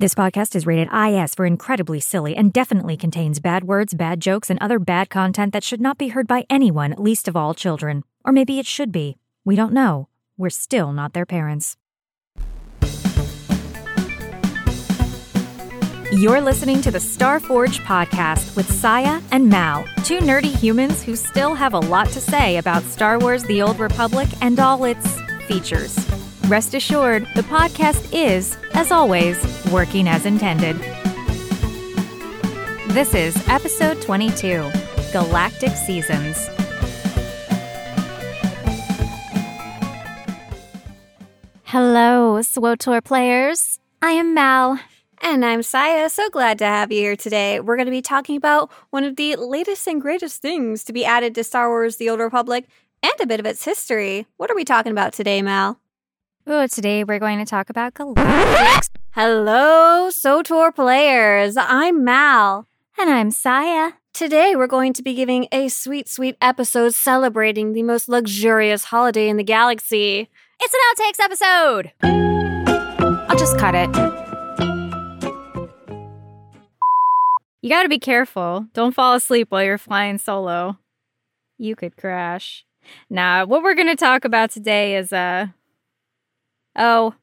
This podcast is rated IS for incredibly silly and definitely contains bad words, bad jokes, and other bad content that should not be heard by anyone, least of all children. Or maybe it should be. We don't know. We're still not their parents. You're listening to the Starforge podcast with Scya and Mal, two nerdy humans who still have a lot to say about Star Wars The Old Republic and all its features. Rest assured, the podcast is, as always, working as intended. This is episode 22 Galactic Seasons. Hello, SWTOR players. I am Mal. And I'm Scya. So glad to have you here today. We're going to be talking about one of the latest and greatest things to be added to Star Wars The Old Republic and a bit of its history. What are we talking about today, Mal? Oh, today we're going to talk about Galactic. Hello, SWTOR players. I'm Mal. And I'm Scya. Today we're going to be giving a sweet, sweet episode celebrating the most luxurious holiday in the galaxy. It's an outtakes episode! I'll just cut it. You gotta be careful. Don't fall asleep while you're flying solo. You could crash. Nah, what we're gonna talk about today is, uh. Oh.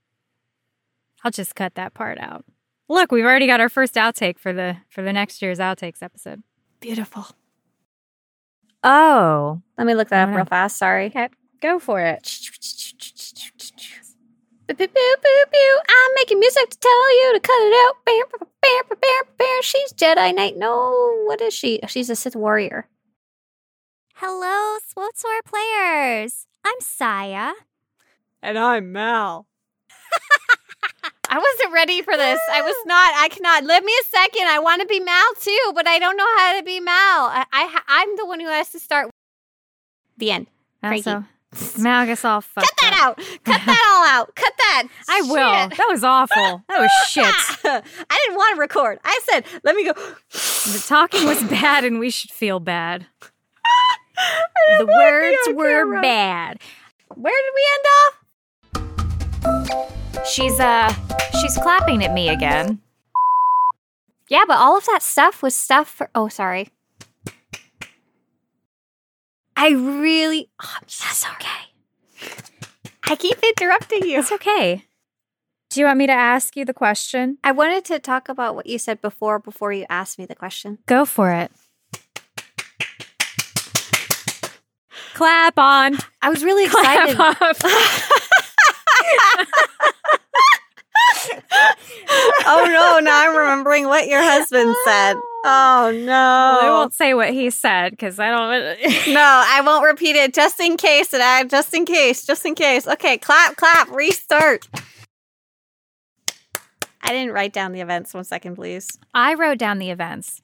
I'll just cut that part out. Look, we've already got our first outtake for the for the next year's outtakes episode. Beautiful. Oh. Let me look that up no. real fast. Sorry. Okay, go for it. Boo, boo, boo, boo, boo. I'm making music to tell you to cut it out. Bam, bam, bam, bam, bam, bam. She's Jedi Knight. No, what is she? She's a Sith warrior. Hello, SWTOR players. I'm Scya. And I'm Mal. I wasn't ready for this. I was not. I cannot. Let me a second. I want to be Mal too, but I don't know how to be Mal. I, I I'm the one who has to start. The end. Cranky. Also, Mal gets all fucked Cut that up. out. Cut that all out. Cut that. I will. That was awful. That was shit. I didn't want to record. I said, let me go. The talking was bad and we should feel bad. The don't wanna be words were camera. bad. Where did we end off? She's uh she's clapping at me again. Yeah, but all of that stuff was stuff for. Oh, sorry. I really. Oh, that's okay. I keep interrupting you. It's okay. Do you want me to ask you the question? I wanted to talk about what you said before before you asked me the question. Go for it. Clap on. I was really excited. Oh no, now I'm remembering what your husband said. Oh no. I won't say what he said because I don't. No, I won't repeat it just in case. And I just in case, just in case. Okay, clap, clap, restart. I didn't write down the events. One second, please. I wrote down the events.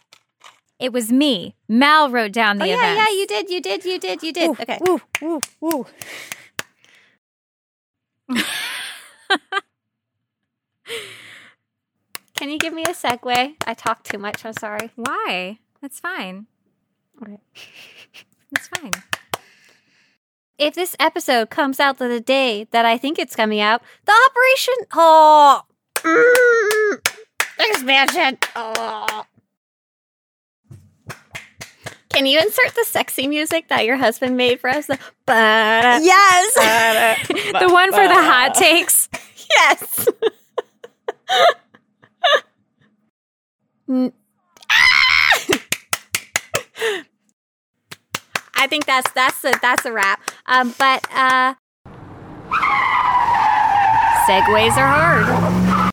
It was me. Mal wrote down the oh yeah, events. yeah, you did, you did, you did, you did. Woo, okay. Woo, woo, woo. Can you give me a segue? I talk too much. I'm sorry. Why? That's fine. Okay. That's fine. If this episode comes out the day that I think it's coming out, the operation oh mm, expansion. Oh. Can you insert the sexy music that your husband made for us? The ba- Yes. the one for the hot takes. Yes. Mm. I think that's that's a that's a wrap. Um, but uh, segues are hard.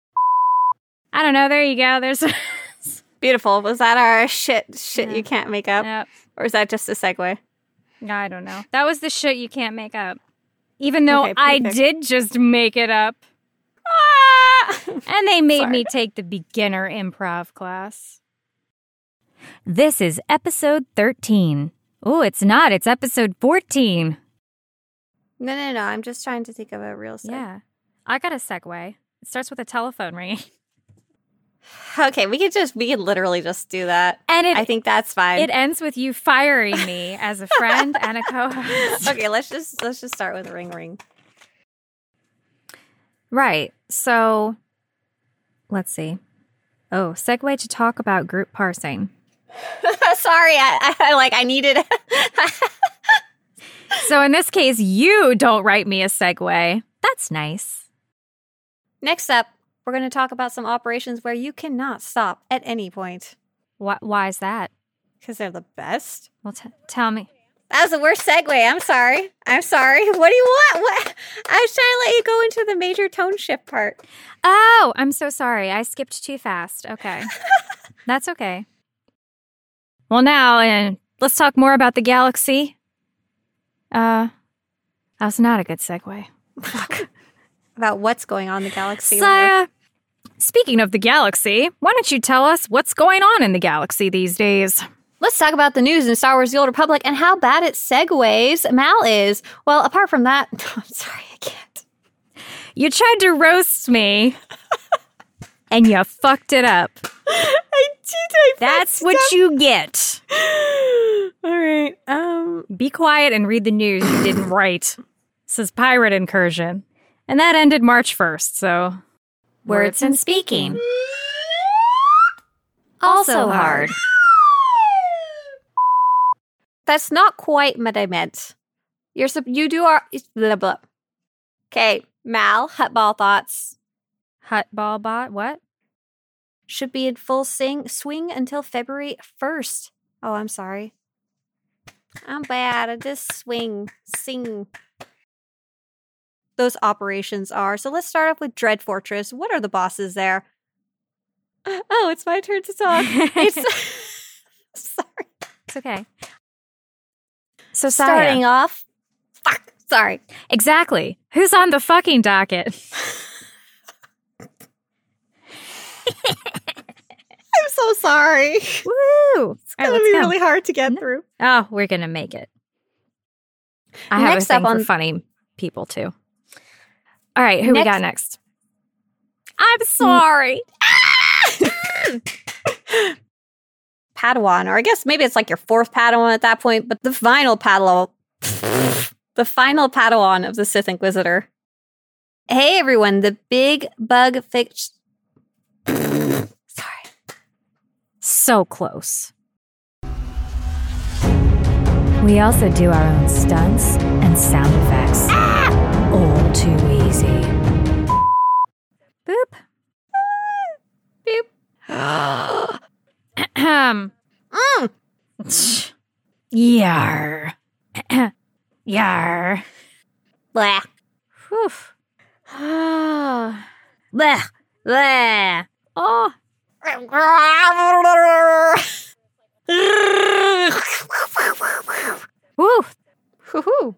I don't know. There you go. There's. Beautiful. Was that our shit shit Yeah. you can't make up, Yep. or is that just a segue? I don't know. That was the shit you can't make up. Even though Okay, I did just make it up. Ah! And they made Sorry. me take the beginner improv class. This is episode 13. Oh, it's not. It's episode 14. No, no, no. I'm just trying to think of a real segue. Yeah. I got a segue. It starts with a telephone ringing. Okay, we could just we could literally just do that. And it I think that's fine. it ends with you firing me as a friend and a co-host. okay, let's just let's just start with ring ring. Right. So let's see. Oh, segue to talk about group parsing. Sorry, I, I like I needed. So in this case, you don't write me a segue. That's nice. Next up, we're going to talk about some operations where you cannot stop at any point Why, why is that? because they're the best. Well, t- tell me. That was the worst segue. I'm sorry. I'm sorry. What do you want? What? I was trying to let you go into the major tone shift part. Oh, I'm so sorry. I skipped too fast. Okay. That's okay. Well, now, and let's talk more about the galaxy. Uh, that was not a good segue. About what's going on in the galaxy. Uh, speaking of the galaxy, why don't you tell us what's going on in the galaxy these days? Let's talk about the news in Star Wars The Old Republic and how bad at segues Mal is. Well, apart from that, I'm sorry, I can't. You tried to roast me, and you fucked it up. I did. I That's what you get. All right. Um. Be quiet and read the news you didn't write. Says pirate incursion. And that ended March 1st, so. Words and speaking. Also hard. That's not quite what I meant. You're sup- you do our blah blah. Okay, Mal, huttball thoughts Hut ball bot? What? should be in full sing swing until February first. Oh, I'm sorry. I'm bad. I just swing, sing. Those operations are. So let's start off with Dread Fortress. What are the bosses there? Oh, it's my turn to talk. It's sorry. It's okay. So, Starting off. Fuck. Sorry. exactly. Who's on the fucking docket? I'm so sorry. It's Woo! All right, gonna let's be go. really hard to get through. Oh, we're gonna make it. I have Next a up thing on- for funny people too. All right, who we got next? I'm mm. sorry. Padawan, or I guess maybe it's like your fourth Padawan at that point, but the final Padawan, the final Padawan of the Sith Inquisitor. Hey everyone, the big bug fix. Sorry. So close. We also do our own stunts and sound effects. Ah! All too Ahem. mm. Yar. Yar. Blah. Whew. Bleh. Bleh. Oh. Woo. Hoo-hoo.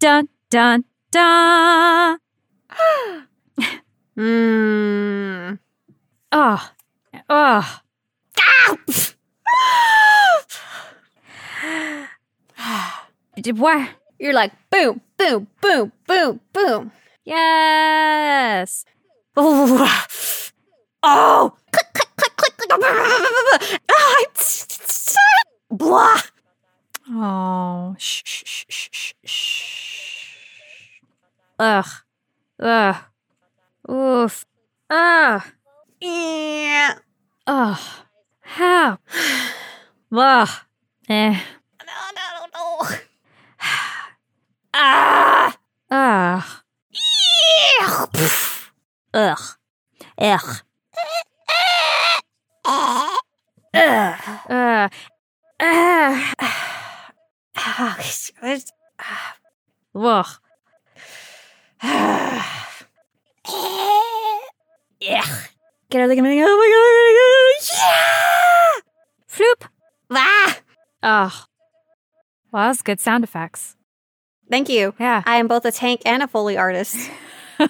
Dun, dun, dun. Mm. Oh. Oh. Did what? You're like boom, boom, boom, boom, boom. Yes. Oh, oh, click, click, click, click, click. Ah, blah. Oh. Shh, shh, shh, shh, shh, shh. Ugh. Ugh. Oof. Ugh. Yeah. Ugh. How? Ugh. Eh. No, no, no, no. Ah. Ugh. Yeah. Ugh. Ugh. Ugh. Ugh. Ugh. Ah, it's- Ugh. Yeah. Get everything. Oh my god. Yeah. Floop. Ah. Ugh. Well, that's good sound effects. Thank you. Yeah. I am both a tank and a Foley artist. now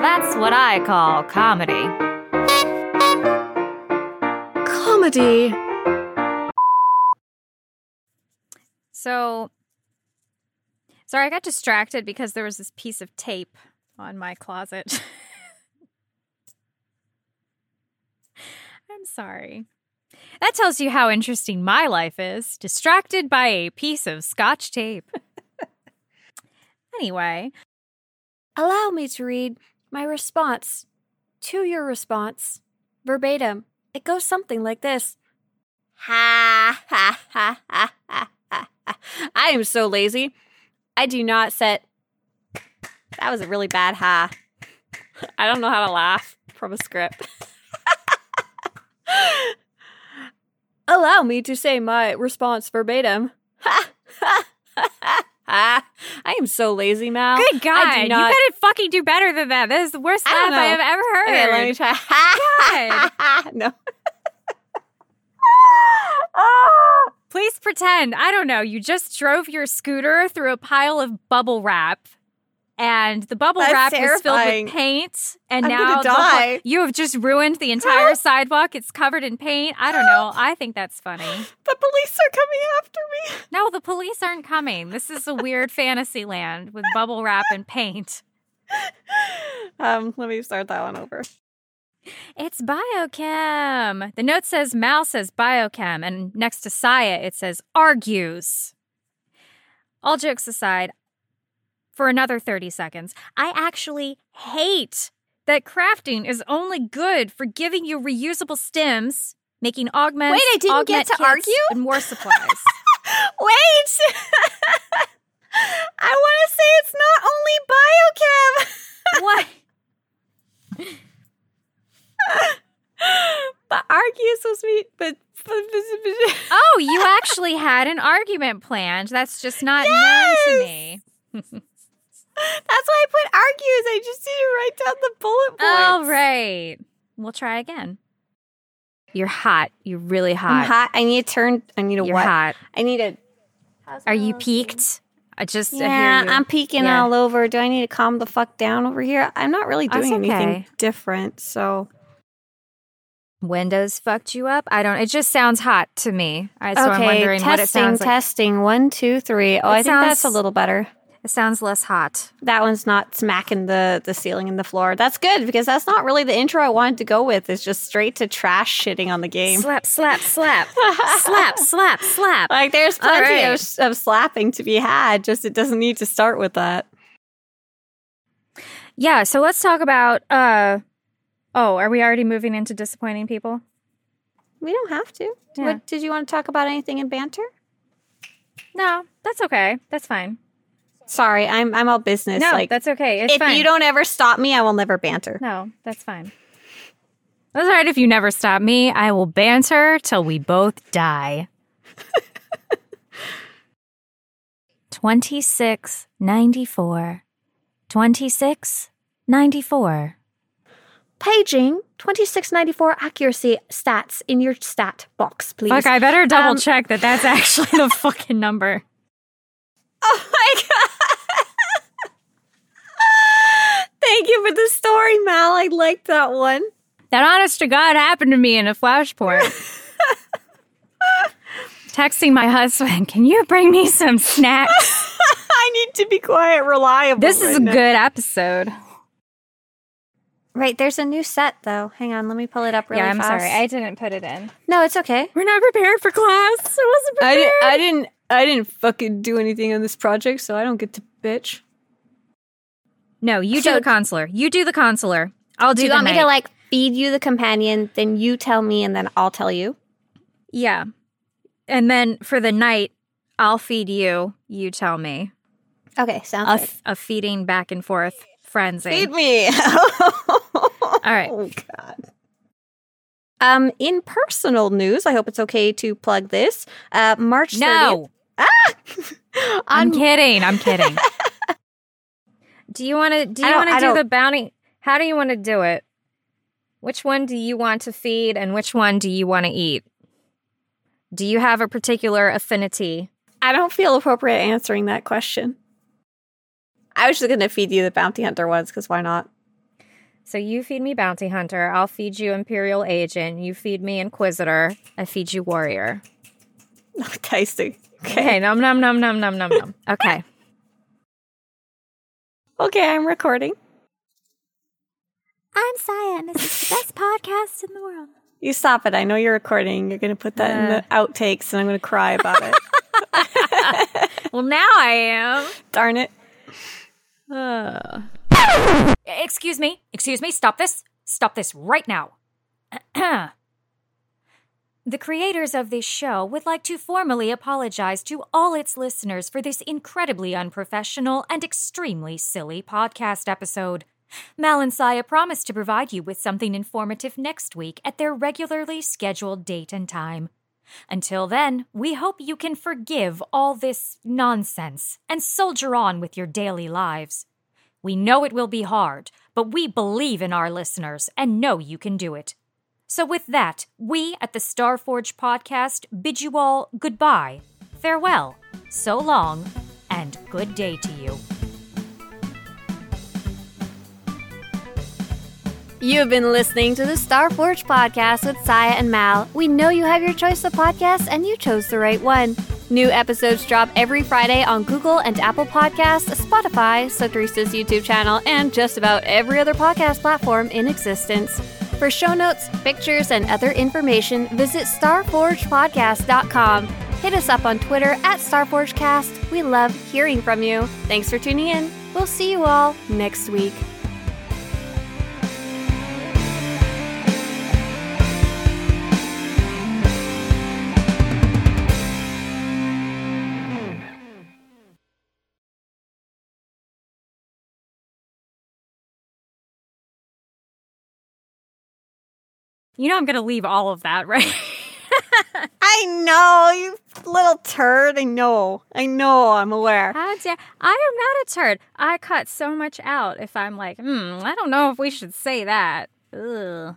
that's what I call comedy. Comedy. So, sorry, I got distracted because there was this piece of tape on my closet. I'm sorry. That tells you how interesting my life is, distracted by a piece of scotch tape. anyway, Allow me to read my response to your response verbatim. It goes something like this Ha ha ha ha ha ha. I am so lazy. I do not set. That was a really bad ha. I don't know how to laugh from a script. Allow me to say my response verbatim. Ha ha ha ha. ha. I am so lazy, Mal. good God, I do you not- gotta fucking do better than that. That is the worst laugh I know. have ever heard. Okay, let me try. No. Oh. Please pretend, I don't know, you just drove your scooter through a pile of bubble wrap. And the bubble That's wrap is filled with paint, and I'm now whole- you have just ruined the entire sidewalk. It's covered in paint. I don't know. I think that's funny. The police are coming after me. No, the police aren't coming. This is a weird fantasy land with bubble wrap and paint. Um, let me start that one over. It's biochem. The note says Mal says biochem, and next to Scya it says argues. All jokes aside, for another 30 seconds, I actually hate that crafting is only good for giving you reusable stems, making augments, Wait, I didn't get to argue? and more supplies. Wait! I want to say it's not only biochem. what? But argue is supposed to be, but. Oh, you actually had an argument planned. That's just not known to me. That's why I put argues. I just didn't write down the bullet points. All right. We'll try again. You're hot. You're really hot. I'm hot. I need to turn. I need a You're what? hot. I need a. Are you peaked? I just yeah, I am peeking Yeah. all over. Do I need to calm the fuck down over here? I'm not really That's doing anything okay. different. So Windows fucked you up. I don't. It just sounds hot to me. I, so I'm wondering testing, what it sounds like. testing. One, two, three. Oh, It I think that's a little better. It sounds less hot. That one's not smacking the the ceiling and the floor. That's good because that's not really the intro I wanted to go with. It's just straight to trash shitting on the game. Slap, slap, slap, slap, slap, slap. Like there's plenty right. of, of slapping to be had. Just it doesn't need to start with that. Yeah. So let's talk about. uh Oh, are we already moving into disappointing people? We don't have to. Yeah. What did you want to talk about? Anything in banter? No, that's okay. That's fine. Sorry, I'm I'm all business. no, like that's okay. It's if fine. you don't ever stop me, I will never banter. No, that's fine. That's all right if you never stop me. I will banter till we both die. 2694. 2694. Paging 2694 accuracy stats in your stat box, please. Fuck, I better double Um, check that that's actually the fucking number. Oh my god. Thank you for the story, Mal. I liked that one. That honest to God happened to me in a flashpoint. Texting my husband, can you bring me some snacks? I need to be quiet, reliable. This is right a now. good episode. Right, there's a new set though. Hang on, let me pull it up really yeah, I'm fast. sorry. I didn't put it in. no, it's okay. We're not prepared for class. I wasn't I prepared. didn't, I didn't I didn't fucking do anything on this project, so I don't get to bitch. No, you So- do the consular. You do the consular. I'll do, Do you the want me knight. to like feed you the companion, then you tell me and then I'll tell you? Yeah. And then for the night, I'll feed you. You tell me. Okay, sounds A, good. f- a feeding back and forth frenzy. Feed me. Oh. All right. Oh God. Um, in personal news, I hope it's okay to plug this. Uh, March 30th. No, I'm kidding. I'm kidding. do you want to? Do you want to do the bounty? How do you want to do it? Which one do you want to feed, and which one do you want to eat? Do you have a particular affinity? I don't feel appropriate answering that question. I was just gonna feed you the bounty hunter ones because why not? So you feed me bounty hunter. I'll feed you imperial agent. You feed me inquisitor. I feed you warrior. Tasty. Okay, Okay. num num num num num num num. Okay. Okay, I'm recording. I'm Scya, and this is the best podcast in the world. You stop it. I know you're recording. You're going to put that in the outtakes and I'm going to cry about it. Well, now I am. Darn it. Uh. Excuse me. Excuse me. Stop this. Stop this right now. the creators of this show would like to formally apologize to all its listeners for this incredibly unprofessional and extremely silly podcast episode. Mal and Scya promise to provide you with something informative next week at their regularly scheduled date and time. Until then, we hope you can forgive all this nonsense and soldier on with your daily lives. We know it will be hard, but we believe in our listeners and know you can do it. So, with that, we at the Starforge podcast bid you all goodbye, farewell, so long, and good day to you. You have been listening to the Starforge podcast with Scya and Mal. We know you have your choice of podcasts and you chose the right one. New episodes drop every Friday on Google and Apple Podcasts, Spotify, Swtorista's YouTube channel, and just about every other podcast platform in existence. For show notes, pictures, and other information, visit starforgepodcast.com. Hit us up on Twitter at StarforgeCast. We love hearing from you. Thanks for tuning in. We'll see you all next week. You know, I'm going to leave all of that, right? I know, you little turd. I know. I know. I'm aware. How dare I am not a turd. I cut so much out if I'm like, hmm, I don't know if we should say that. Ugh.